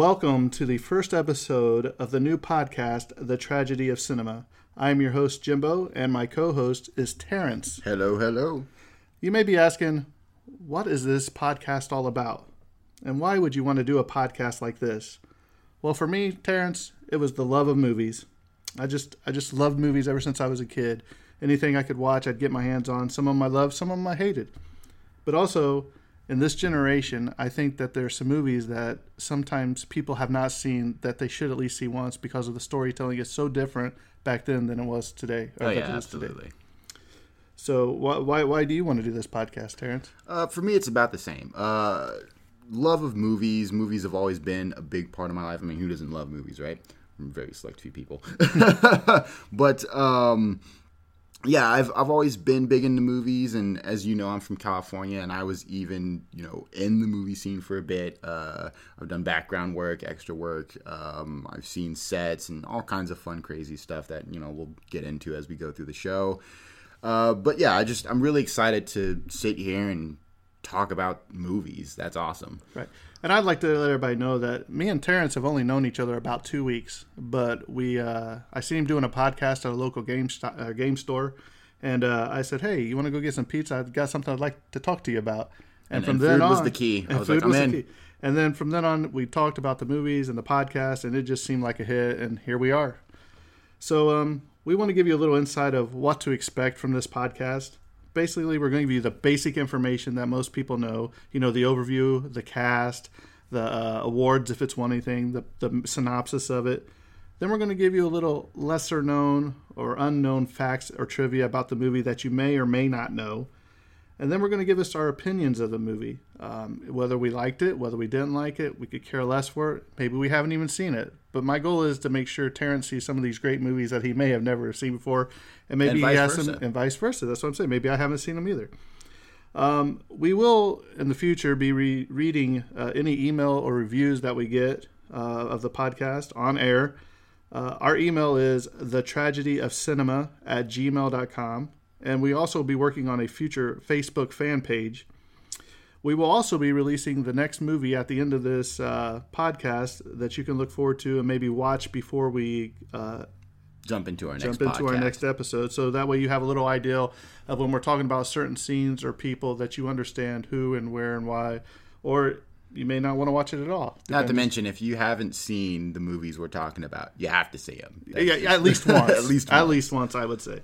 Welcome to the first episode of the new podcast, The Tragedy of Cinema. I am your host, Jimbo, and my co host is Terrence. Hello, hello. You may be asking, what is this podcast all about? And why would you want to do a podcast like this? Well, for me, Terrence, it was the love of movies. I just I just loved movies ever since I was a kid. Anything I could watch, I'd get my hands on. Some of them I loved, some of them I hated. But also, in this generation, I think that there's some movies that sometimes people have not seen that they should at least see once because of the storytelling is so different back then than it was today. Oh yeah, absolutely. Today. So why, why why do you want to do this podcast, Terrence? Uh, for me, it's about the same. Uh, love of movies. Movies have always been a big part of my life. I mean, who doesn't love movies, right? I'm very select few people, but um, yeah, I've I've always been big into movies, and as you know, I'm from California, and I was even you know in the movie scene for a bit. Uh, I've done background work, extra work. Um, I've seen sets and all kinds of fun, crazy stuff that you know we'll get into as we go through the show. Uh, but yeah, I just I'm really excited to sit here and talk about movies. That's awesome. Right. And I'd like to let everybody know that me and Terrence have only known each other about two weeks, but we uh, I seen him doing a podcast at a local game st- uh, game store, and uh, I said, "Hey, you want to go get some pizza? I've got something I'd like to talk to you about." And, and from and then on, was the key. I was like, I'm in. And then from then on, we talked about the movies and the podcast, and it just seemed like a hit. And here we are. So um, we want to give you a little insight of what to expect from this podcast basically we're going to give you the basic information that most people know. You know, the overview, the cast, the uh, awards if it's won anything, the, the synopsis of it. Then we're going to give you a little lesser known or unknown facts or trivia about the movie that you may or may not know. And then we're going to give us our opinions of the movie, um, whether we liked it, whether we didn't like it, we could care less for it. Maybe we haven't even seen it. But my goal is to make sure Terrence sees some of these great movies that he may have never seen before, and maybe and he has some, and vice versa. That's what I'm saying. Maybe I haven't seen them either. Um, we will in the future be re- reading uh, any email or reviews that we get uh, of the podcast on air. Uh, our email is the tragedy of cinema at gmail.com and we also will be working on a future Facebook fan page. We will also be releasing the next movie at the end of this uh, podcast that you can look forward to and maybe watch before we uh, jump into our next jump into podcast. our next episode. So that way you have a little idea of when we're talking about certain scenes or people that you understand who and where and why, or you may not want to watch it at all. Depends. Not to mention, if you haven't seen the movies we're talking about, you have to see them. yeah, at least once. at least once. at least once, I would say.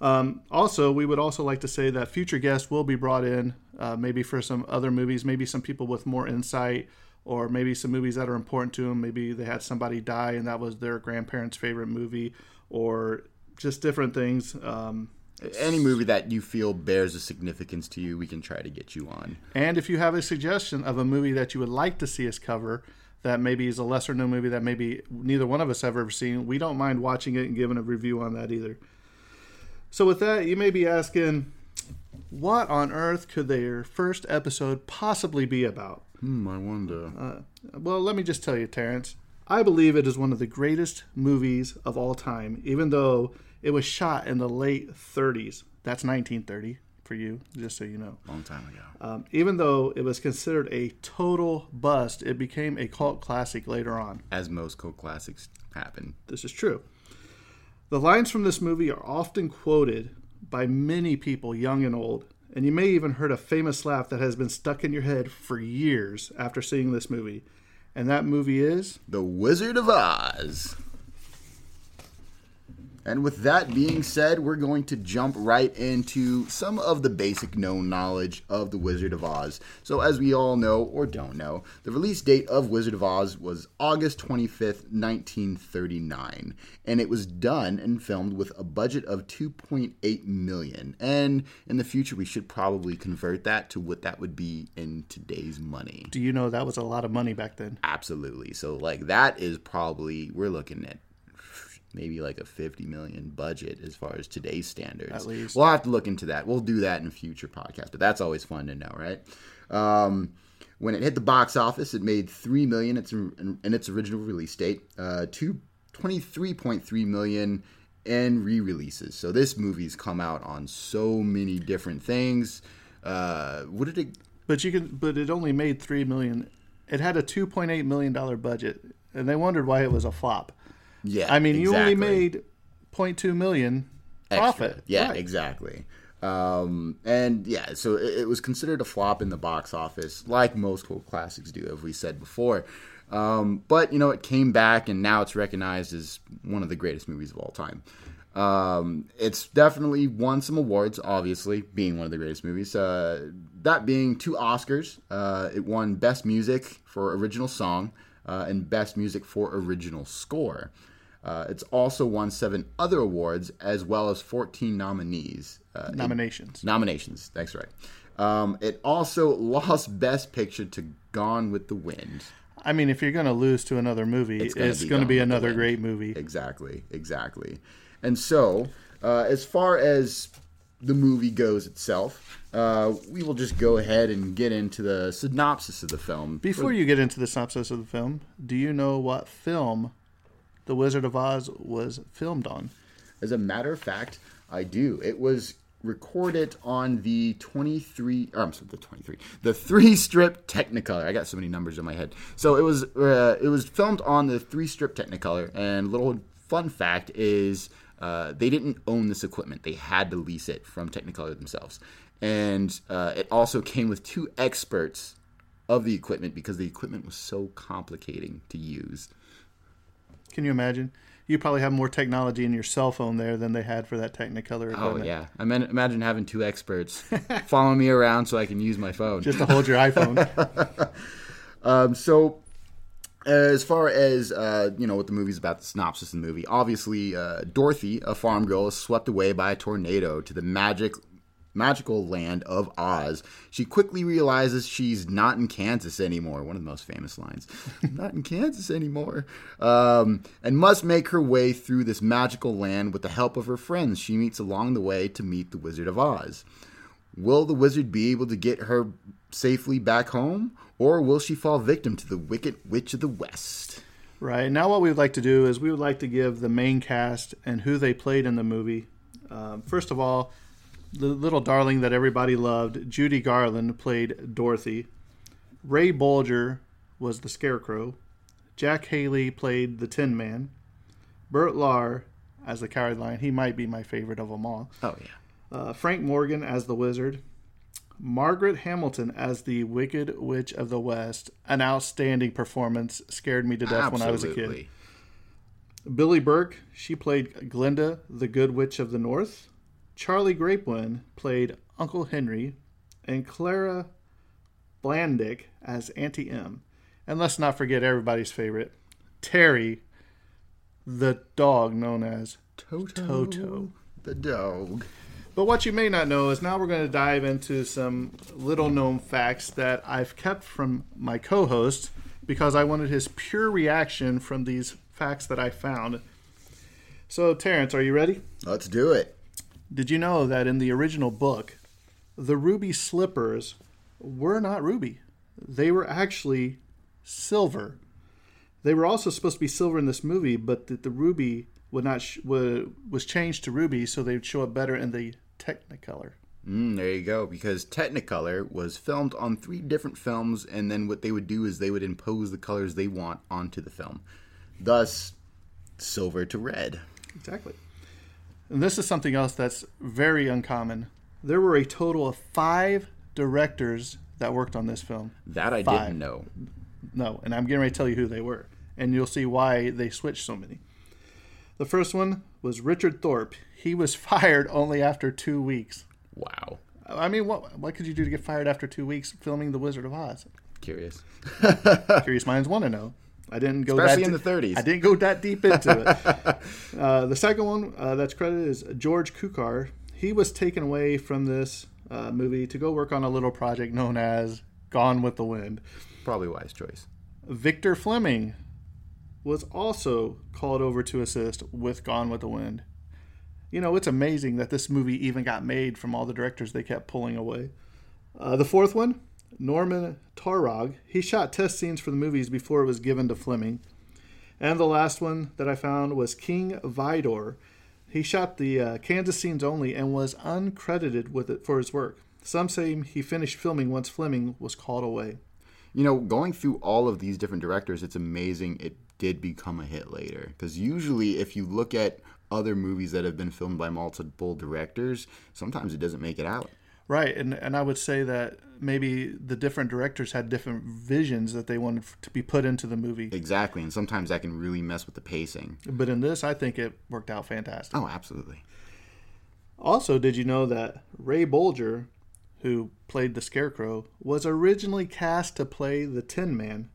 Um, also, we would also like to say that future guests will be brought in, uh, maybe for some other movies, maybe some people with more insight, or maybe some movies that are important to them. Maybe they had somebody die and that was their grandparents' favorite movie, or just different things. Um, any movie that you feel bears a significance to you, we can try to get you on. And if you have a suggestion of a movie that you would like to see us cover, that maybe is a lesser known movie that maybe neither one of us have ever seen, we don't mind watching it and giving a review on that either. So, with that, you may be asking, what on earth could their first episode possibly be about? Hmm, I wonder. Uh, well, let me just tell you, Terrence. I believe it is one of the greatest movies of all time, even though it was shot in the late 30s. That's 1930 for you, just so you know. Long time ago. Um, even though it was considered a total bust, it became a cult classic later on. As most cult classics happen. This is true. The lines from this movie are often quoted by many people, young and old, and you may even heard a famous laugh that has been stuck in your head for years after seeing this movie. And that movie is The Wizard of Oz. And with that being said, we're going to jump right into some of the basic known knowledge of The Wizard of Oz. So, as we all know or don't know, the release date of Wizard of Oz was August 25th, 1939, and it was done and filmed with a budget of 2.8 million. And in the future, we should probably convert that to what that would be in today's money. Do you know that was a lot of money back then? Absolutely. So, like, that is probably, we're looking at maybe like a 50 million budget as far as today's standards. At least. We'll have to look into that. We'll do that in a future podcast, but that's always fun to know, right? Um, when it hit the box office, it made 3 million its, in its original release date, uh, to 23.3 million in re-releases. So this movie's come out on so many different things. Uh, what did it But you can but it only made 3 million. It had a 2.8 million dollar budget, and they wondered why it was a flop. Yeah. I mean, you only made 0.2 million Extra. profit. Yeah, Right. exactly. Um, and yeah, so it, it was considered a flop in the box office, like most cult classics do, as we said before. Um, but you know, it came back, and now it's recognized as one of the greatest movies of all time. Um, it's definitely won some awards, obviously, being one of the greatest movies. Uh, that being two Oscars. Uh, it won Best Music for Original Song uh, and Best Music for Original Score. Uh, it's also won seven other awards as well as 14 nominees. Uh, Nominations. nominations, that's right. Um, it also lost Best Picture to Gone with the Wind. I mean, if you're going to lose to another movie, it's going be to be another great movie. Exactly, exactly. And so, uh, as far as the movie goes itself, uh, we will just go ahead and get into the synopsis of the film. Before you get into the synopsis of the film, do you know what film The Wizard of Oz was filmed on? As a matter of fact, I do. It was recorded on the 23 or I'm sorry, the 23 the three strip technicolor. I got so many numbers in my head. So it was uh, it was filmed on the three strip technicolor and little fun fact is uh, they didn't own this equipment. They had to lease it from technicolor themselves. And uh, it also came with two experts of the equipment because the equipment was so complicating to use Can you imagine? You probably have more technology in your cell phone there than they had for that Technicolor Oh yeah, I mean, imagine having two experts following me around so I can use my phone. Just to hold your iPhone. Um, so, as far as uh, you know, what the movie's about, the synopsis of the movie, obviously, uh, Dorothy, a farm girl, is swept away by a tornado to the magic. Magical land of Oz. She quickly realizes she's not in Kansas anymore. One of the most famous lines. not in Kansas anymore. Um, and must make her way through this magical land with the help of her friends she meets along the way to meet the Wizard of Oz. Will the wizard be able to get her safely back home, or will she fall victim to the wicked witch of the West? right. Now, what we would like to do is we would like to give the main cast and who they played in the movie. Um, first of all, the little darling that everybody loved, Judy Garland, played Dorothy. Ray Bolger was the Scarecrow. Jack Haley played the Tin Man. Bert Lahr as the Coward Lion. He might be my favorite of them all. Oh yeah, Uh, Frank Morgan as the Wizard. Margaret Hamilton as the Wicked Witch of the West. An outstanding performance. Scared me to death when I was a kid. absolutely. Billie Burke, she played Glinda, the Good Witch of the North. Charley Grapewin played Uncle Henry. And Clara Blandick as Auntie Em. And let's not forget everybody's favorite, Terry, the dog known as Toto, Toto. the dog. But what you may not know is now we're going to dive into some little known facts that I've kept from my co host because I wanted his pure reaction from these facts that I found. So, Terrence, are you ready? Let's do it. Did you know that in the original book, the ruby slippers were not ruby? They were actually silver. They were also supposed to be silver in this movie, but the, the ruby would not sh- would, was changed to ruby so they'd show up better in the Technicolor. Mm, there you go. Because Technicolor was filmed on three different films, and then what they would do is they would impose the colors they want onto the film. Thus, silver to red. Exactly. And this is something else that's very uncommon. There were a total of five directors that worked on this film. That I Five. didn't know. No, and I'm getting ready to tell you who they were, and you'll see why they switched so many. The first one was Richard Thorpe. He was fired only after two weeks. Wow. I mean, what what could you do to get fired after two weeks filming The Wizard of Oz? Curious. Curious minds want to know. I didn't go Especially that in the 30s. I didn't go that deep into it. uh, the second one uh, that's credited is George Cukor. He was taken away from this uh, movie to go work on a little project known as Gone with the Wind. Probably wise choice. Victor Fleming was also called over to assist with Gone with the Wind. You know, it's amazing that this movie even got made from all the directors they kept pulling away. Uh, the fourth one, Norman Taurog, he shot test scenes for the movies before it was given to Fleming. And the last one that I found was King Vidor. He shot the uh, Kansas scenes only and was uncredited with it for his work. Some say he finished filming once Fleming was called away. You know, going through all of these different directors, it's amazing it did become a hit later. Because usually, if you look at other movies that have been filmed by multiple directors, sometimes it doesn't make it out. Right, and and I would say that maybe the different directors had different visions that they wanted to be put into the movie. Exactly, and sometimes that can really mess with the pacing. But in this, I think it worked out fantastic. Oh, absolutely. Also, did you know that Ray Bolger, who played the Scarecrow, was originally cast to play the Tin Man?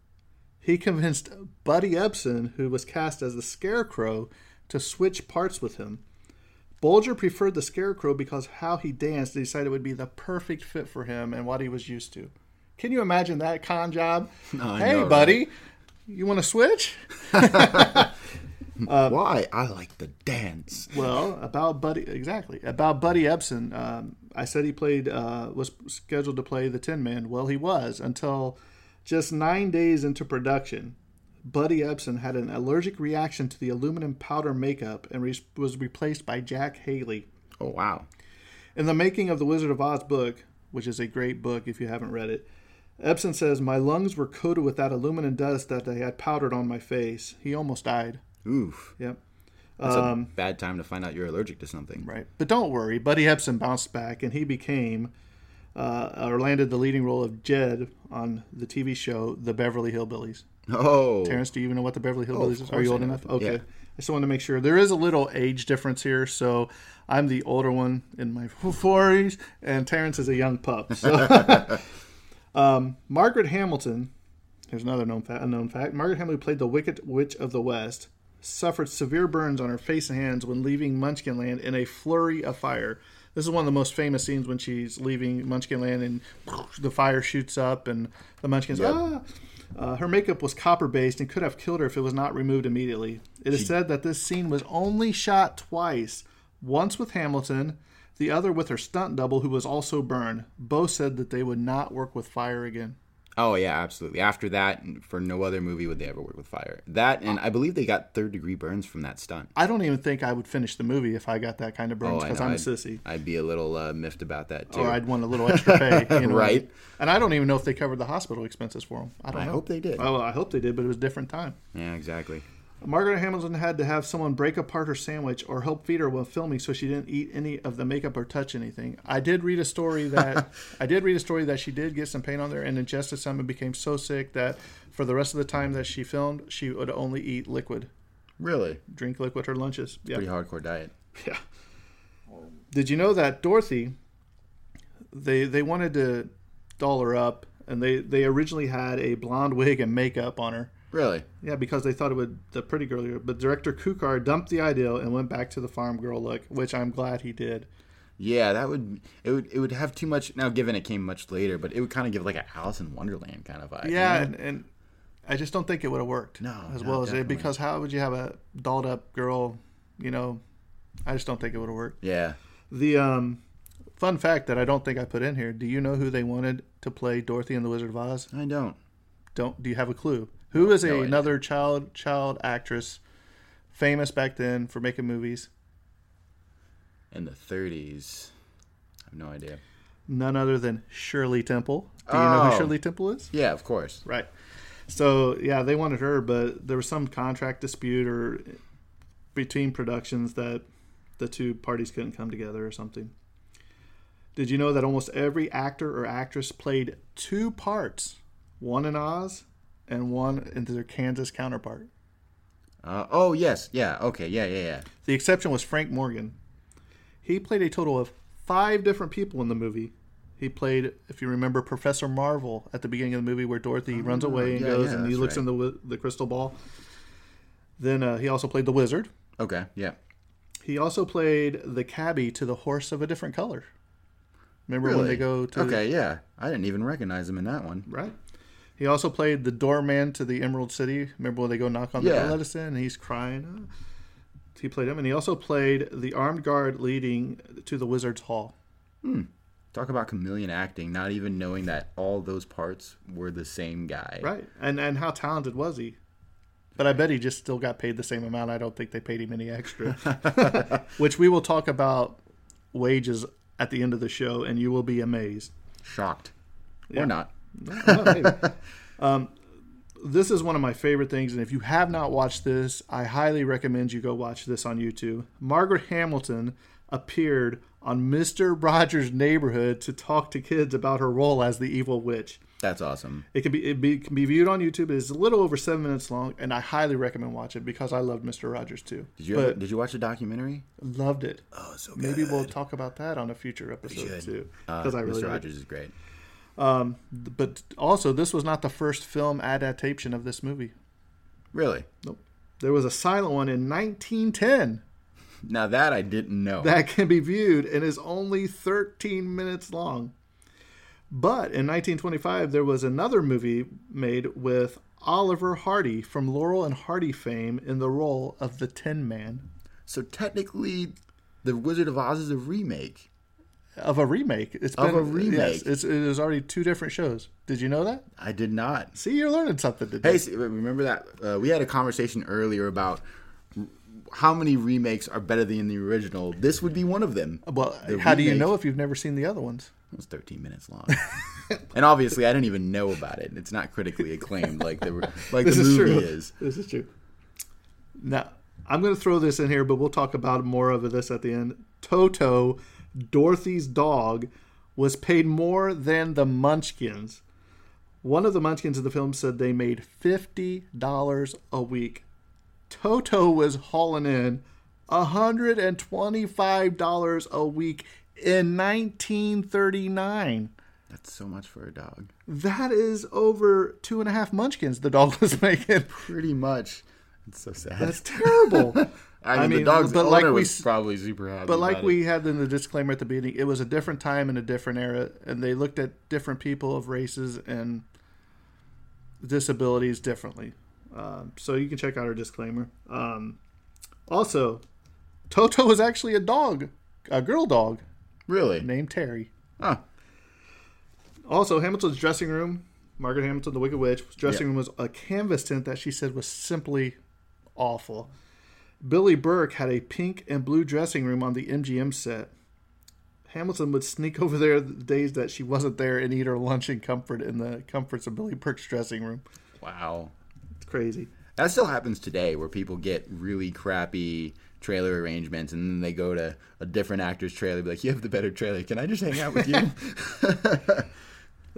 He convinced Buddy Ebsen, who was cast as the Scarecrow, to switch parts with him. Bolger preferred the Scarecrow because how he danced, they decided it would be the perfect fit for him and what he was used to. Can you imagine that con job? I hey, know, right? buddy, you want to switch? Why? I like the dance. Well, about Buddy, exactly about Buddy Ebsen. Um, I said he played uh, was scheduled to play the Tin Man. Well, he was until just nine days into production. Buddy Ebsen had an allergic reaction to the aluminum powder makeup and re- was replaced by Jack Haley. Oh, wow. In the making of the Wizard of Oz book, which is a great book if you haven't read it, Ebsen says, My lungs were coated with that aluminum dust that they had powdered on my face. He almost died. Oof. Yep. That's Um, a bad time to find out you're allergic to something. Right. But don't worry, Buddy Ebsen bounced back and he became uh, or landed the leading role of Jed on the TV show The Beverly Hillbillies. Oh. Terrence, do you even know what the Beverly Hillbillies of is? Are you old enough? Okay. Yeah. I just want to make sure. There is a little age difference here, so I'm the older one in my 40s, and Terrence is a young pup. So, um, Margaret Hamilton, here's another known fact, unknown fact. Margaret Hamilton played the Wicked Witch of the West, suffered severe burns on her face and hands when leaving Munchkinland in a flurry of fire. This is one of the most famous scenes when she's leaving Munchkinland and the fire shoots up and the Munchkins. Yep. Ah! Uh, her makeup was copper based and could have killed her if it was not removed immediately. It is said that this scene was only shot twice once with Hamilton, the other with her stunt double, who was also burned. Both said that they would not work with fire again. Oh yeah, absolutely. After that, for no other movie would they ever work with fire. That and I believe they got third degree burns from that stunt. I don't even think I would finish the movie if I got that kind of burns Oh, because know. I'm a I'd- sissy. I'd be a little uh, miffed about that too. Or I'd want a little extra pay. You know? Right. And I don't even know if they covered the hospital expenses for them. I don't I know. hope they did. Oh, I hope they did, but it was a different time. Yeah, exactly. Margaret Hamilton had to have someone break apart her sandwich or help feed her while filming so she didn't eat any of the makeup or touch anything. I did read a story that I did read a story that she did get some paint on there and ingested some and became so sick that for the rest of the time that she filmed, she would only eat liquid, Really, drink liquid her lunches. Yeah. pretty hardcore diet. Yeah. Did you know that Dorothy? They they wanted to doll her up, and they they originally had a blonde wig and makeup on her. Really? Yeah, because they thought it would the pretty girl. But director Cukor dumped the idea and went back to the farm girl look, which I'm glad he did. Yeah, that would it would it would have too much. Now, given it came much later, but it would kind of give like a Alice in Wonderland kind of vibe. Yeah, you know? and, and I just don't think it would have worked. No, as no, well as it because how would you have a dolled up girl? You know, I just don't think it would have worked. yeah. The um, fun fact that I don't think I put in here: Do you know who they wanted to play Dorothy and the Wizard of Oz? I don't. Don't. Do you have a clue? Who is No idea. another child child actress, famous back then for making movies? In the 30s. I have no idea. None other than Shirley Temple. Do you know who Oh. Shirley Temple is? Yeah, of course. Right. So yeah, they wanted her, but there was some contract dispute or between productions that the two parties couldn't come together or something. Did you know that almost every actor or actress played two parts, one in Oz and one in their Kansas counterpart? Uh, oh, yes. Yeah. Okay. Yeah, yeah, yeah. The exception was Frank Morgan. He played a total of five different people in the movie. He played, if you remember, Professor Marvel at the beginning of the movie, where Dorothy runs away and Oh, yeah, goes, yeah, and he looks right. in the the crystal ball. Then uh, he also played the wizard. Okay. Yeah. He also played the cabbie to the horse of a different color. Remember when they go to Okay, yeah. I didn't even recognize him in that one. right? He also played the doorman to the Emerald City. Remember when they go knock on the Yeah. door, let us in, and he's crying. Uh, He played him, and he also played the armed guard leading to the Wizard's Hall. Talk about chameleon acting, not even knowing that all those parts were the same guy. Right. And and how talented was he? But I bet he just still got paid the same amount. I don't think they paid him any extra. Which we will talk about wages at the end of the show, and you will be amazed. Shocked. Yeah. Or not. Um, this is one of my favorite things, and if you have not watched this, I highly recommend you go watch this on YouTube. Margaret Hamilton appeared on Mr. Rogers' Neighborhood to talk to kids about her role as the evil witch. That's awesome. It can be it be, can be viewed on YouTube. It's a little over seven minutes long, and I highly recommend watch it because I loved Mr. Rogers too. Did you ever, did you watch the documentary? loved it. Oh, so Maybe we'll talk about that on a future episode too, because I really it. Rogers is great. Um, but also, this was not the first film adaptation of this movie. Really? Nope. There was a silent one in 1910 Now that I didn't know. that can be viewed and is only 13 minutes long. But in 1925, there was another movie made with Oliver Hardy from Laurel and Hardy fame in the role of the Tin Man so technically, The Wizard of Oz is a remake. Of a remake. It's Of been a remake. Yes, it's, it is already two different shows. Did you know that? I did not. See, you're learning something today. Hey, see, remember that uh, we had a conversation earlier about how many remakes are better than the original. This would be one of them. well, the how do you know if you've never seen the other ones? It was 13 minutes long, and obviously I didn't even know about it. It's not critically acclaimed like the like This the is movie true. is. This is true. Now, I'm going to throw this in here, but we'll talk about more of this at the end. Toto, Dorothy's dog, was paid more than the Munchkins. One of the Munchkins in the film said they made $50 a week. Toto was hauling in $125 a week in 1939. That's so much for a dog. That is over two and a half Munchkins the dog was making. Pretty much. It's so sad. That's terrible. I mean, I mean, the dog's but owner like we was probably super happy. But like we it. had in the disclaimer at the beginning, it was a different time and a different era, and they looked at different people of races and disabilities differently. Um, so you can check out our disclaimer. Um, also, Toto was actually a dog, a girl dog really, named Terry. huh? Also, Hamilton's dressing room, Margaret Hamilton, the Wicked Witch, dressing Yeah. room was a canvas tent that she said was simply awful. Billie Burke had a pink and blue dressing room on the MGM set. Hamilton would sneak over there the days that she wasn't there and eat her lunch in comfort in the comforts of Billie Burke's dressing room. Wow. It's crazy. That still happens today, where people get really crappy trailer arrangements, and then they go to a different actor's trailer, be like, "You have the better trailer. Can I just hang out with you?"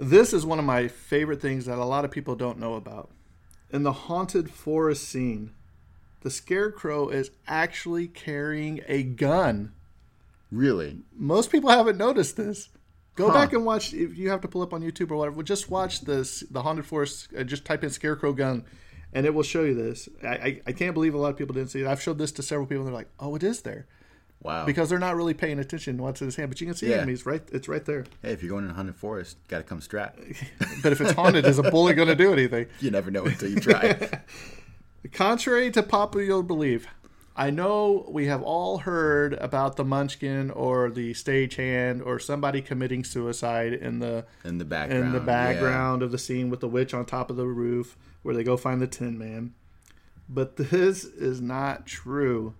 This is one of my favorite things that a lot of people don't know about. In the haunted forest scene, the scarecrow is actually carrying a gun. really? Most people haven't noticed this. Go Huh. back and watch if you have to pull up on YouTube or whatever. Just watch this the haunted forest. Uh, just type in scarecrow gun, and it will show you this. I, I I can't believe a lot of people didn't see it. I've showed this to several people. and They're like, "Oh, it is there," Wow. because they're not really paying attention to what's in his hand. But you can see Yeah. him. He's right. It's right there. hey, if you're going in a haunted forest, got to come strapped. But if it's haunted, is a bullet going to do anything? You never know until you try. Contrary to popular belief, I know we have all heard about the Munchkin or the stagehand or somebody committing suicide in the In the background. in the yeah. background of the scene with the witch on top of the roof where they go find the Tin Man. But this is not true.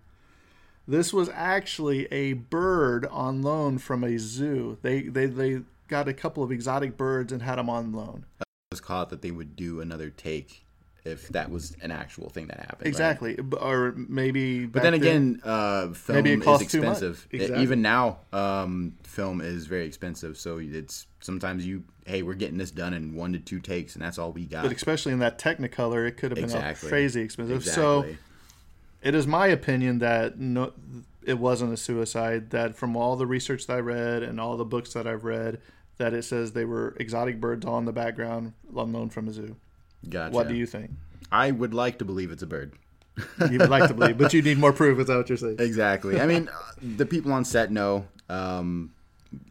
This was actually a bird on loan from a zoo. They they they got a couple of exotic birds and had them on loan. It was caught that they would do another take if that was an actual thing that happened. Exactly, B- or maybe. But then again, uh, film it is costs too much. expensive. Exactly. Even now, um, film is very expensive. So it's sometimes you, hey, we're getting this done in one to two takes, and that's all we got. but especially in that Technicolor, it could have been Exactly. crazy expensive. So it is my opinion that no, it wasn't a suicide. That from all the research that I read and all the books that I've read, that it says they were exotic birds all in the background, unknown from a zoo. Gotcha. What do you think? I would like to believe it's a bird. You would like to believe, but you need more proof. Is that what you're saying? Exactly. I mean, uh, the people on set know. Um,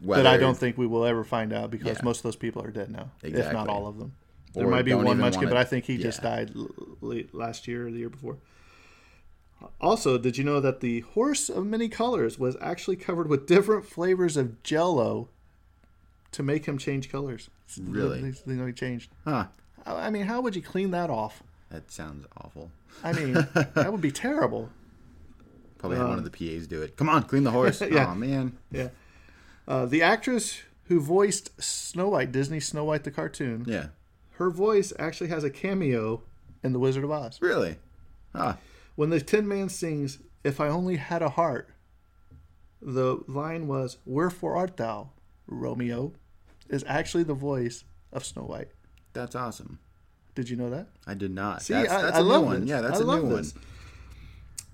But I don't think we will ever find out because Yeah. most of those people are dead now, if not all of them. There Or might be one Munchkin, wanna- but I think he just died l- late last year or the year before. Also, did you know that the horse of many colors was actually covered with different flavors of Jello to make him change colors? Really? They, they, they changed. Huh. I mean, how would you clean that off? That sounds awful. I mean, that would be terrible. Probably have one of the PAs do it. Come on, clean the horse. Yeah. Oh man. Yeah. Uh, the actress who voiced Snow White, Disney Snow White the cartoon, Yeah. her voice actually has a cameo in The Wizard of Oz. Really? Huh. When the Tin Man sings, If I Only Had a Heart, the line was, Wherefore art thou, Romeo? is actually the voice of Snow White. That's awesome. Did you know that? I did not. See, that's I- that's I a new one. this. Yeah, that's I a love new this. one.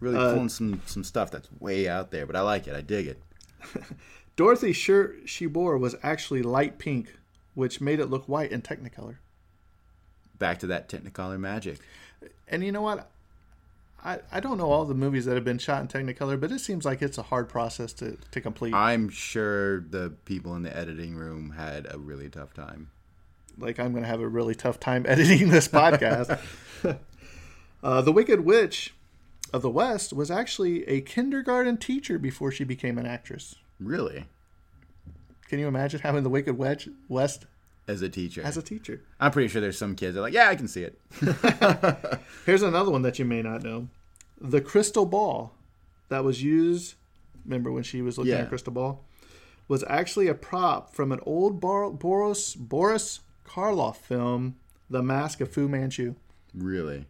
Really Uh, pulling some some stuff that's way out there, but I like it. I dig it. Dorothy's shirt she wore was actually light pink, which made it look white in Technicolor. Back to that Technicolor magic. And you know what? I, I don't know all the movies that have been shot in Technicolor, but it seems like it's a hard process to, to complete. I'm sure the people in the editing room had a really tough time. Like I'm going to have a really tough time editing this podcast. uh, the Wicked Witch of the West was actually a kindergarten teacher before she became an actress. Really, Can you imagine having the Wicked Witch West as a teacher. as a teacher? I'm pretty sure there's some kids that are like, yeah, I can see it. Here's another one that you may not know: the crystal ball that was used. Remember when she was looking Yeah. at crystal ball? Was actually a prop from an old Bor- Boris Boris Karloff film, The Mask of Fu Manchu. Really?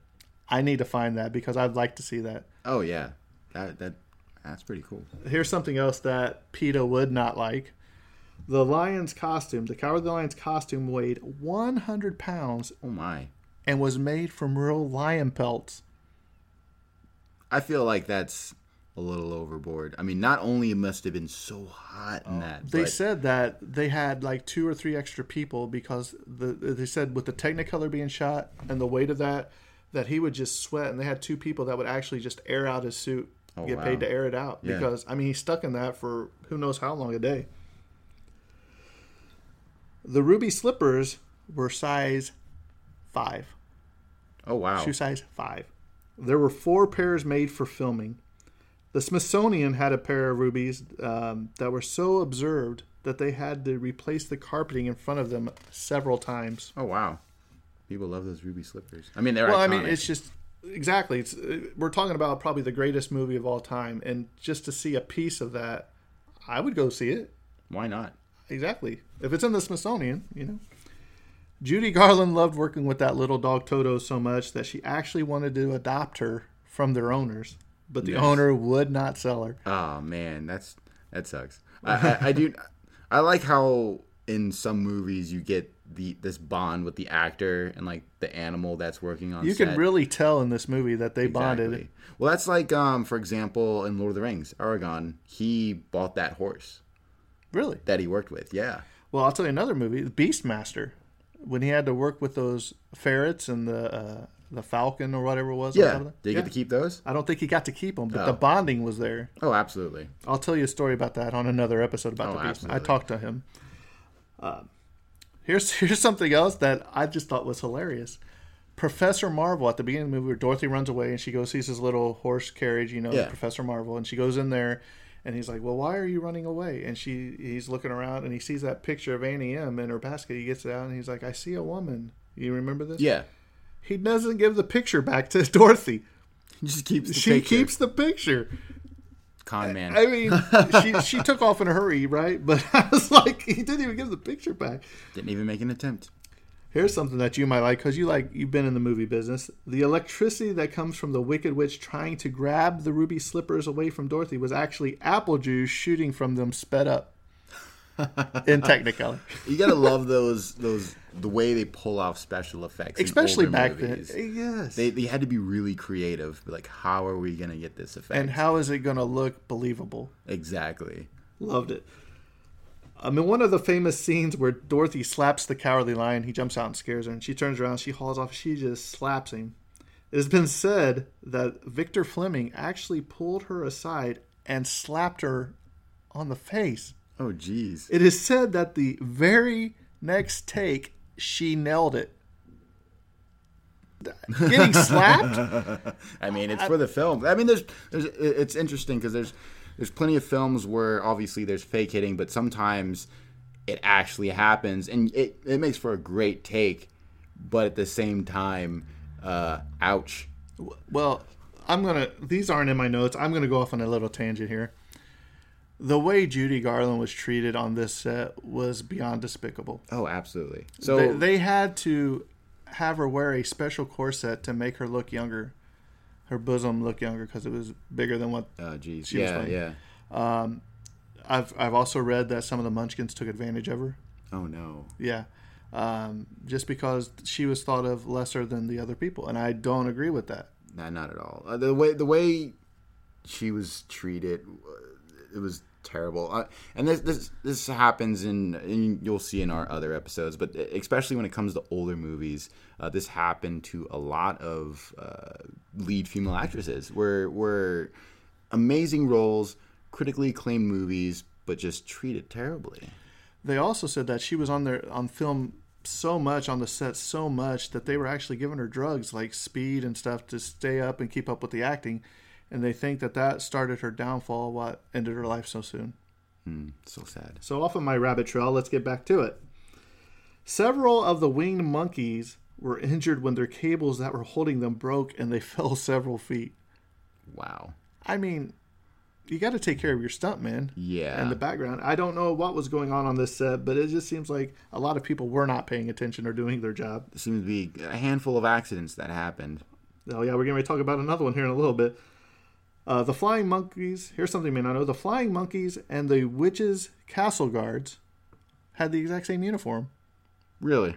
I need to find that because I'd like to see that. Oh yeah, that that that's pretty cool. Here's something else that PETA would not like. The lion's costume, the Cowardly Lion's costume weighed 100 pounds Oh my. and was made from real lion pelts. I feel like that's a little overboard. I mean, not only it must have been so hot in oh. that, Oh, They but said that they had like two or three extra people because the they said with the Technicolor being shot and the weight of that, that he would just sweat. And they had two people that would actually just air out his suit, Oh, get wow. paid to air it out Yeah. because I mean he's stuck in that for who knows how long a day. The ruby slippers were size five. oh wow, shoe size five. There were four pairs made for filming. The Smithsonian had a pair of rubies um, that were so observed that they had to replace the carpeting in front of them several times. oh wow. People love those ruby slippers. I mean, they're Well, iconic. I mean, it's just exactly. It's uh, we're talking about probably the greatest movie of all time, and just to see a piece of that, I would go see it. Why not? Exactly. If it's in the Smithsonian, you know. Judy Garland loved working with that little dog Toto so much that she actually wanted to adopt her from their owners, but the Yes. owner would not sell her. Oh man, that's that sucks. I, I, I do. I like how in some movies you get the this bond with the actor and like the animal that's working on. You set. can really tell in this movie that they bonded. Exactly. Well, that's like, um, for example, in Lord of the Rings, Aragon, he bought that horse Really? that he worked with. Yeah. Well, I'll tell you another movie, Beastmaster, when he had to work with those ferrets and the uh, the falcon or whatever it was. Yeah. Did you Yeah. get to keep those? I don't think he got to keep them, but Oh. the bonding was there. Oh, absolutely. I'll tell you a story about that on another episode about Oh, the beast. I talked to him. Um, here's here's something else that I just thought was hilarious. Professor Marvel at the beginning of the movie where Dorothy runs away and she goes sees his little horse carriage, you know, Yeah. Professor Marvel, and she goes in there and he's like, Well, why are you running away? And she he's looking around and he sees that picture of Annie M in her basket. He gets it out and he's like, I see a woman. You remember this? Yeah. He doesn't give the picture back to Dorothy. He just keeps the She picture. keeps the picture. con man. I mean, she she took off in a hurry, right? But I was like, he didn't even give the picture back. Didn't even make an attempt. Here's something that you might like because you like you've been in the movie business. The electricity that comes from the Wicked Witch trying to grab the ruby slippers away from Dorothy was actually apple juice shooting from them sped up in Technicolor. You gotta love those those the way they pull off special effects, Especially back movies. then. Yes. They they had to be really creative. Like, how are we gonna get this effect? and how is it to look believable? exactly. Loved it. I mean, one of the famous scenes where Dorothy slaps the cowardly lion, he jumps out and scares her, and she turns around, she hauls off, she just slaps him. It has been said that Victor Fleming actually pulled her aside and slapped her on the face. Oh, jeez. It is said that the very next take, she nailed it. Getting slapped? I mean, it's for the film. I mean, there's, there's it's interesting because there's there's plenty of films where obviously there's fake hitting, but sometimes it actually happens, and it it makes for a great take. But at the same time, uh, ouch. Well, I'm gonna. These aren't in my notes. I'm gonna go off on a little tangent here. The way Judy Garland was treated on this set was beyond despicable. Oh, absolutely. So they, they had to have her wear a special corset to make her look younger, her bosom look younger because it was bigger than what. oh, geez, she was yeah, fine. yeah. I've I've also read that some of the Munchkins took advantage of her. Oh no. Yeah. Um, just because she was thought of lesser than the other people, and I don't agree with that. Nah, not at all. Uh, the way the way she was treated, it was terrible. Uh, and this this this happens in, in you'll see in our other episodes, but especially when it comes to older movies, uh, this happened to a lot of uh, lead female actresses. Where were amazing roles, critically acclaimed movies, but just treated terribly. They also said that she was on there on film so much on the set so much that they were actually giving her drugs like speed and stuff to stay up and keep up with the acting and they think that that started her downfall what ended her life so soon Hmm, so sad. so off of my rabbit trail let's get back to it several of the winged monkeys were injured when their cables that were holding them broke and they fell several feet Wow. i mean you got to take care of your stuntman Yeah. and the background. I don't know what was going on on this set, but it just seems like a lot of people were not paying attention or doing their job. There seems to be a handful of accidents that happened. Oh yeah, we're going to talk about another one here in a little bit. Uh, the flying monkeys. Here's something you may not know: the flying monkeys and the witches' castle guards had the exact same uniform. Really?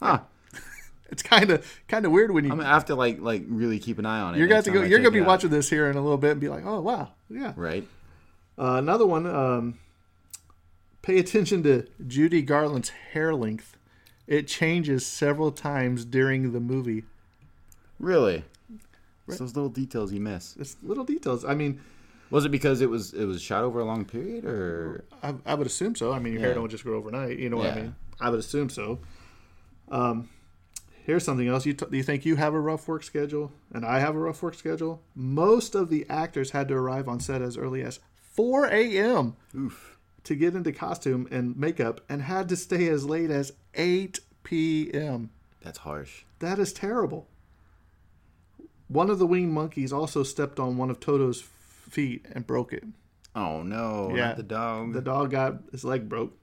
Huh. It's kind of kind of weird when you I'm gonna have to like like really keep an eye on it. you're to go. I You're gonna be watching this here in a little bit and be like, oh wow, yeah. Right. Uh, another one. Um, pay attention to Judy Garland's hair length. It changes several times during the movie. Really? It's those little details you miss. It's little details. I mean, Was it because it was it was shot over a long period, or I, I would assume so. I mean, your hair don't just grow overnight. You know what I mean? I would assume so. Um, here's something else. You t- do you think you have a rough work schedule, and I have a rough work schedule? Most of the actors had to arrive on set as early as 4 a.m. oof? to get into costume and makeup, and had to stay as late as 8 p.m. That's harsh. That is terrible. One of the winged monkeys also stepped on one of Toto's feet and broke it. Oh no! Yeah. Not the dog. The dog got his leg broke.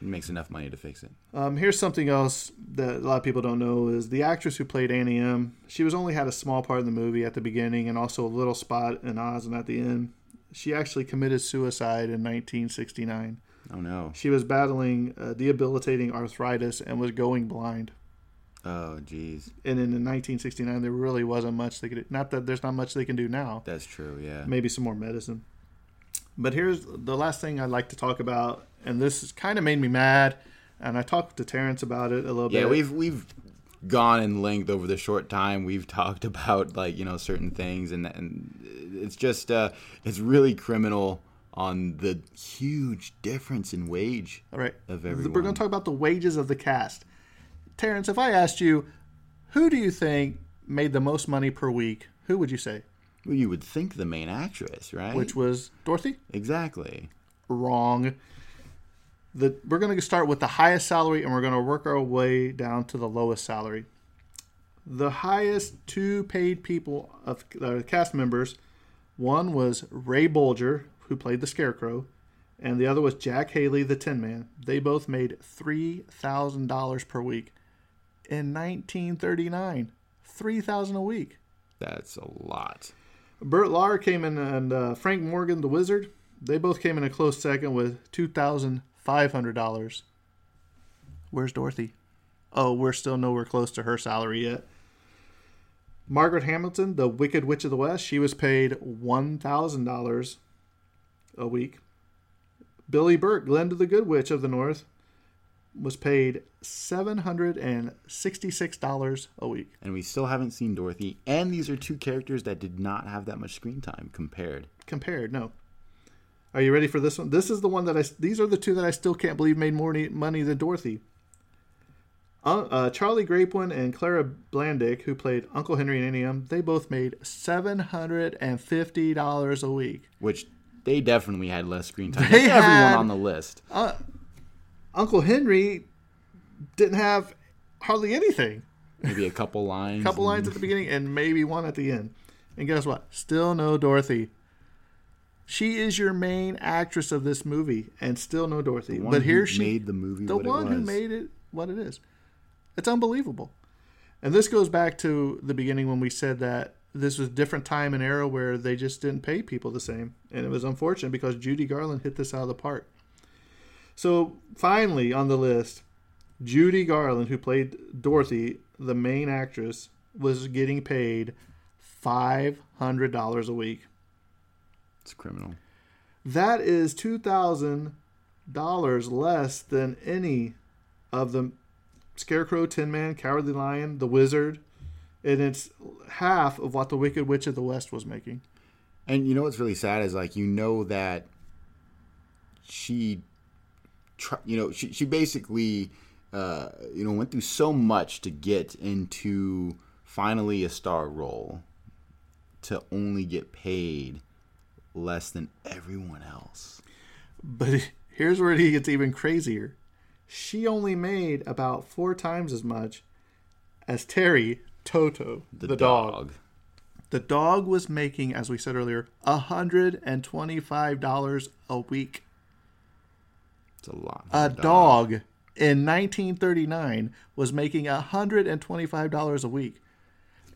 He makes enough money to fix it. Um, here's something else that a lot of people don't know is the actress who played Annie M. She was only had a small part in the movie at the beginning and also a little spot in Oz and at the end. She actually committed suicide in 1969. Oh no! She was battling uh, debilitating arthritis and was going blind. Oh jeez. And in, in 1969, there really wasn't much they could. do. Not that there's not much they can do now. That's true. Yeah. maybe some more medicine. But here's the last thing I'd like to talk about, and this kind of made me mad. And I talked to Terrence about it a little Yeah, bit. we've we've gone in length over the short time we've talked about like you know certain things, and and it's just uh, it's really criminal on the huge difference in wage All right. of everyone. We're going to talk about the wages of the cast. Terrence, if I asked you, Who do you think made the most money per week? Who would you say? Well, you would think the main actress, right? Which was Dorothy? exactly. Wrong. The, we're going to start with the highest salary and we're going to work our way down to the lowest salary. The highest two paid people of uh, cast members, one was Ray Bolger, who played the Scarecrow, and the other was Jack Haley, the Tin Man. They both made three thousand dollars per week in 1939. Three thousand a week. That's a lot. Bert Lahr came in, and uh, Frank Morgan, the Wizard, they both came in a close second with two thousand five hundred dollars. Where's Dorothy? Oh, we're still nowhere close to her salary yet. Margaret Hamilton, the Wicked Witch of the West, she was paid one thousand dollars a week. Billie Burke, Glinda the Good Witch of the North, was paid seven hundred and sixty-six dollars a week. And we still haven't seen Dorothy. And these are two characters that did not have that much screen time compared. compared. No. Are you ready for this one? This is the one that I. These are the two that I still can't believe made more money than Dorothy. Uh, uh, Charley Grapewin and Clara Blandick, who played Uncle Henry and Auntie Em, they both made seven hundred and fifty dollars a week. Which they definitely had less screen time They than everyone had- on the list. Uncle Henry didn't have hardly anything. Maybe a couple lines. A couple and- lines at the beginning and maybe one at the end. And guess what? Still no Dorothy. She is your main actress of this movie, and still no Dorothy. but here she made the movie the what it one who made it what it is. It's unbelievable. And this goes back to the beginning when we said that this was a different time and era where they just didn't pay people the same. And it was unfortunate because Judy Garland hit this out of the park. So finally on the list, Judy Garland, who played Dorothy, the main actress, was getting paid five hundred dollars a week. It's criminal. That is two thousand dollars less than any of the Scarecrow, Tin Man, Cowardly Lion, The Wizard, and it's half of what the Wicked Witch of the West was making. And you know what's really sad is like you know that she, tr- you know, she she basically, uh, you know, went through so much to get into finally a star role, to only get paid less than everyone else. But here's where it gets even crazier. She only made about four times as much as Terry Toto, the, dog. The dog was making, as we said earlier, $125 a week. It's a lot. A dog in 1939 was making $125 a week.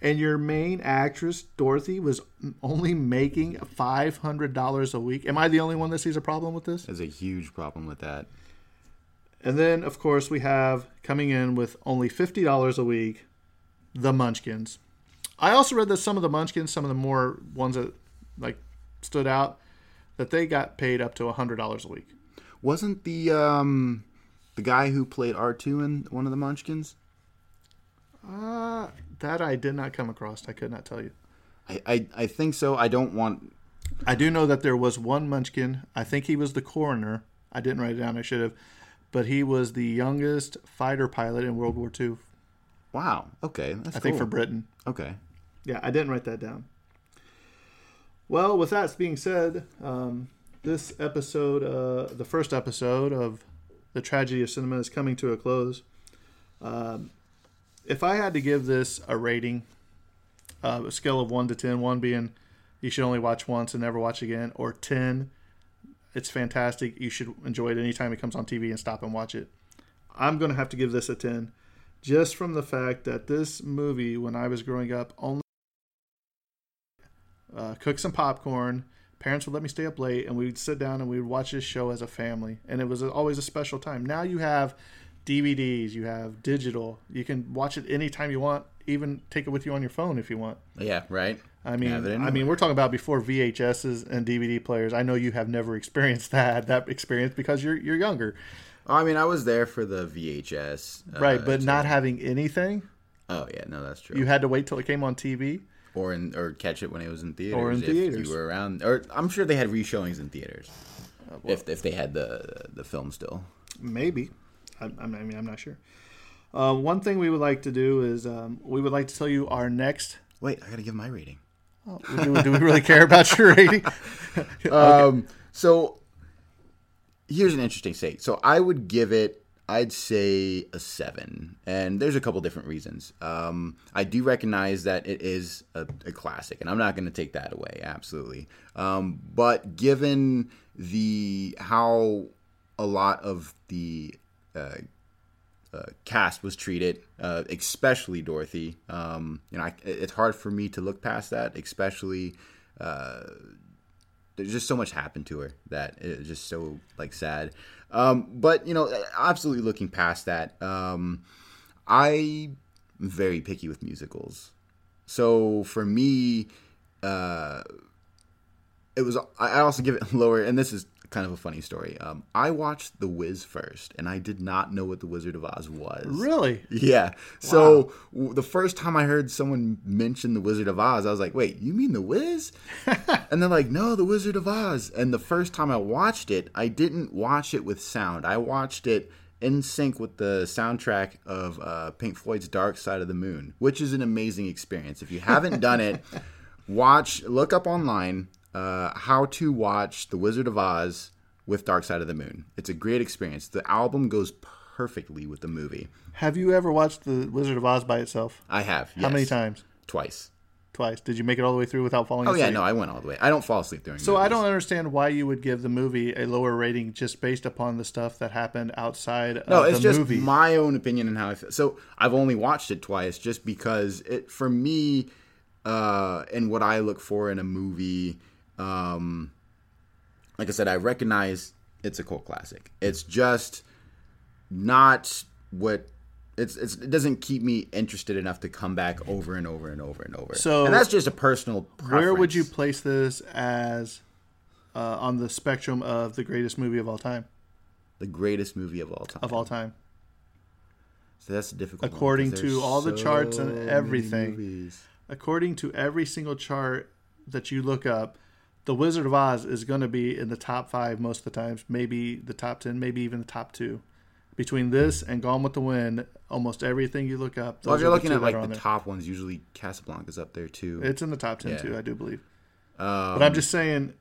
And your main actress, Dorothy, was only making $500 a week. Am I the only one that sees a problem with this? There's a huge problem with that. And then, of course, we have coming in with only $50 a week, the Munchkins. I also read that some of the Munchkins, some of the more ones that like stood out, that they got paid up to $100 a week. Wasn't the um the guy who played R two in one of the Munchkins? Uh, that I did not come across. I could not tell you. I, I, I think so. I don't want I do know that there was one Munchkin. I think he was the coroner. I didn't write it down. I should have. But he was the youngest fighter pilot in World War II. Wow. Okay. That's I think for. Britain. Okay. Yeah, I didn't write that down. Well, with that being said, um, this episode, uh, the first episode of the tragedy of cinema, is coming to a close. Um, if I had to give this a rating, uh, a scale of one to ten, one being you should only watch once and never watch again, or ten, it's fantastic. You should enjoy it anytime it comes on TV and stop and watch it. I'm going to have to give this a ten, just from the fact that this movie, when I was growing up, only uh, cook some popcorn. Parents would let me stay up late, and we'd sit down and we'd watch this show as a family, and it was always a special time. Now you have DVDs, you have digital, you can watch it anytime you want, even take it with you on your phone if you want. Yeah. Right. I mean, I mean, we're talking about before VHSs and DVD players. I know you have never experienced that that experience because you're you're younger, I mean, I was there for the VHS. uh, right? But so- not having anything, Oh yeah, no, that's true. you had to wait till it came on TV. Or in or catch it when it was in theaters. Or in if theaters. you were around. Or I'm sure they had reshowings in theaters. Uh, if if they had the the film still. Maybe. I, I mean, I'm not sure. Uh, one thing we would like to do is um, we would like to tell you our next. Wait, I gotta give my rating. Oh, do, do we really care about your rating? Um, so here's an interesting state. So I would give it, I'd say a seven, and there's a couple different reasons. Um, I do recognize that it is a, a classic, and I'm not going to take that away, absolutely. Um, but given the how a lot of the uh, uh, cast was treated, uh, especially Dorothy. Um, you know, I, it's hard for me to look past that, especially uh, there's just so much happened to her that it's just so like sad. Um, but you know, absolutely looking past that, um, I'm very picky with musicals. So for me, uh, it was. I also give it lower, and this is kind of a funny story. Um, I watched The Wiz first, and I did not know what The Wizard of Oz was. Really? Yeah. So w- the first time I heard someone mention The Wizard of Oz, I was like, "Wait, you mean The Wiz?" and they're like, "No, The Wizard of Oz." And the first time I watched it, I didn't watch it with sound. I watched it in sync with the soundtrack of uh, Pink Floyd's Dark Side of the Moon, which is an amazing experience. If you haven't done it, watch, look up online uh, how to watch The Wizard of Oz with Dark Side of the Moon. It's a great experience. The album goes perfectly with the movie. Have you ever watched The Wizard of Oz by itself? I have. How many times? Twice. Twice. Did you make it all the way through without falling Oh asleep? yeah, no, I went all the way. I don't fall asleep during. So I don't understand why you would give the movie a lower rating just based upon the stuff that happened outside No, it's just movie. my own opinion and how I feel. So I've only watched it twice, just because it for me, uh, and what I look for in a movie. Um, like I said, I recognize it's a cult classic. It's just not what it's, it's it doesn't keep me interested enough to come back over and over and over and over. So, and that's just a personal. Preference. Where would you place this as uh, on the spectrum of the greatest movie of all time? the greatest movie of all time? Of all time. So that's a difficult. one, to all the charts and everything. According to every single chart that you look up, The Wizard of Oz is going to be in the top five most of the times, maybe the top 10, maybe even the top two. Between this and Gone with the Wind, almost everything you look up, Well, if you're looking at like the there. top ones, usually Casablanca's up there too. It's in the top 10 Yeah. too, I do believe. Um, But I'm just saying,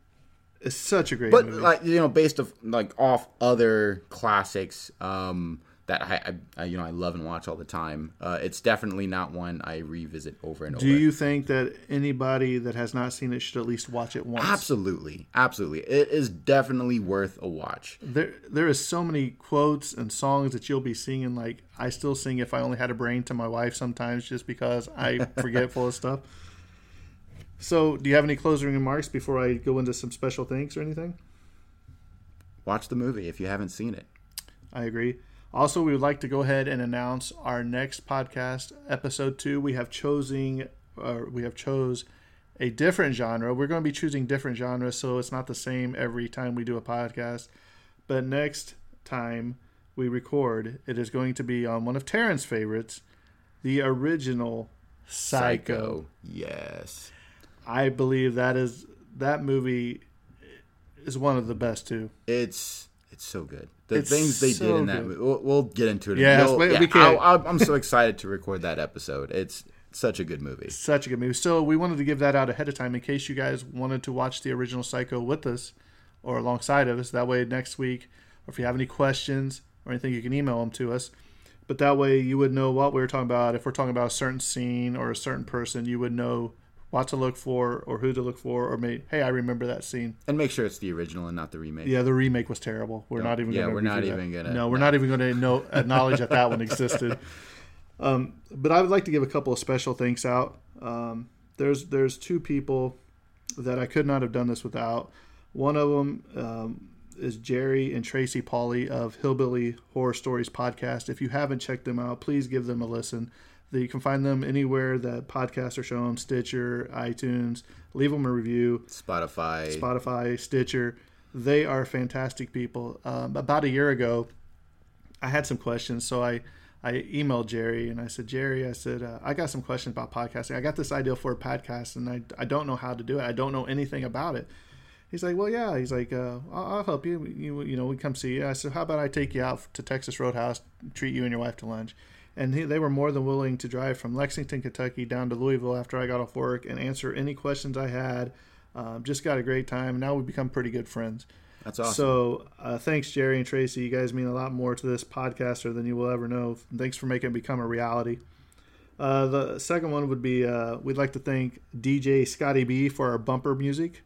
it's such a great but movie. like you know, based of like off other classics um, that I, I, I you know I love and watch all the time. Uh, it's definitely not one I revisit over and do over. Do you think that anybody that has not seen it should at least watch it once? Absolutely, absolutely. It is definitely worth a watch. There, there is so many quotes and songs that you'll be singing. Like I still sing "If I Only Had a Brain" to my wife sometimes, just because I forgetful of stuff. So, do you have any closing remarks before I go into some special thanks or anything? Watch the movie if you haven't seen it. I agree. Also, we would like to go ahead and announce our next podcast, episode two. We have chosen, uh, we have chose a different genre. We're going to be choosing different genres, so it's not the same every time we do a podcast. But next time we record, it is going to be on one of Taryn's favorites, the original Psycho. Yes. I believe that is that movie is one of the best too. It's it's so good. The It's things they so did in that movie. We'll, we'll get into it. Yes, You'll- we- we can. I'll- I'm so excited to record that episode. It's such a good movie. Such a good movie. So we wanted to give that out ahead of time in case you guys wanted to watch the original Psycho with us or alongside of us. That way, next week, or if you have any questions or anything, you can email them to us. But that way, you would know what we were talking about. If we're talking about a certain scene or a certain person, you would know what to look for or who to look for, or maybe, hey, I remember that scene. And make sure it's the original and not the remake. Yeah, the remake was terrible. We're not even. yeah, gonna we're not that. even gonna- No, we're no. not even going to know acknowledge that that one existed. Um, but I would like to give a couple of special thanks out. Um, there's there's two people that I could not have done this without. One of them um, is Jerry and Tracy Pauly of Hillbilly Horror Stories podcast. If you haven't checked them out, please give them a listen. That you can find them anywhere that podcasts are shown: Stitcher, iTunes. Leave them a review. Spotify. Spotify, Stitcher. They are fantastic people. Um, about a year ago, I had some questions, so I I emailed Jerry and I said, Jerry, I said uh, I got some questions about podcasting. I got this idea for a podcast, and I I don't know how to do it. I don't know anything about it. He's like, well, yeah. He's like, uh, I'll, I'll help you. you. You know, we come see you. I said, how about I take you out to Texas Roadhouse, treat you and your wife to lunch. And he, they were more than willing to drive from Lexington, Kentucky, down to Louisville after I got off work and answer any questions I had. Um, just got a great time. Now we've become pretty good friends. That's awesome. So uh, thanks, Jerry and Tracy. You guys mean a lot more to this podcaster than you will ever know. Thanks for making it become a reality. Uh, the second one would be uh, we'd like to thank DJ Scotty B for our bumper music.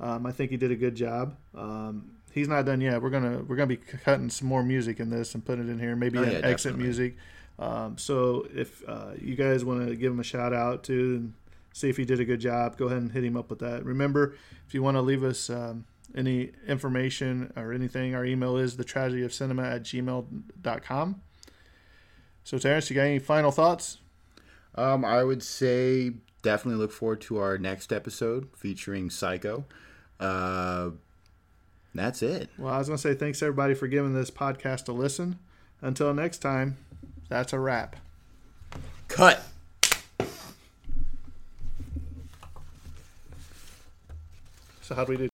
Um, I think he did a good job. Um, he's not done yet. We're gonna we're gonna be cutting some more music in this and putting it in here. Maybe Oh, an yeah, exit definitely. music. Um, so if uh, you guys want to give him a shout out to and see if he did a good job, go ahead and hit him up with that. Remember, if you want to leave us um, any information or anything, our email is the tragedy of cinema at gmail.com. So Terrence, you got any final thoughts? Um, I would say definitely look forward to our next episode featuring Psycho. Uh, that's it. Well, I was going to say thanks everybody for giving this podcast a listen. Until next time, that's a wrap. Cut. So how do we do?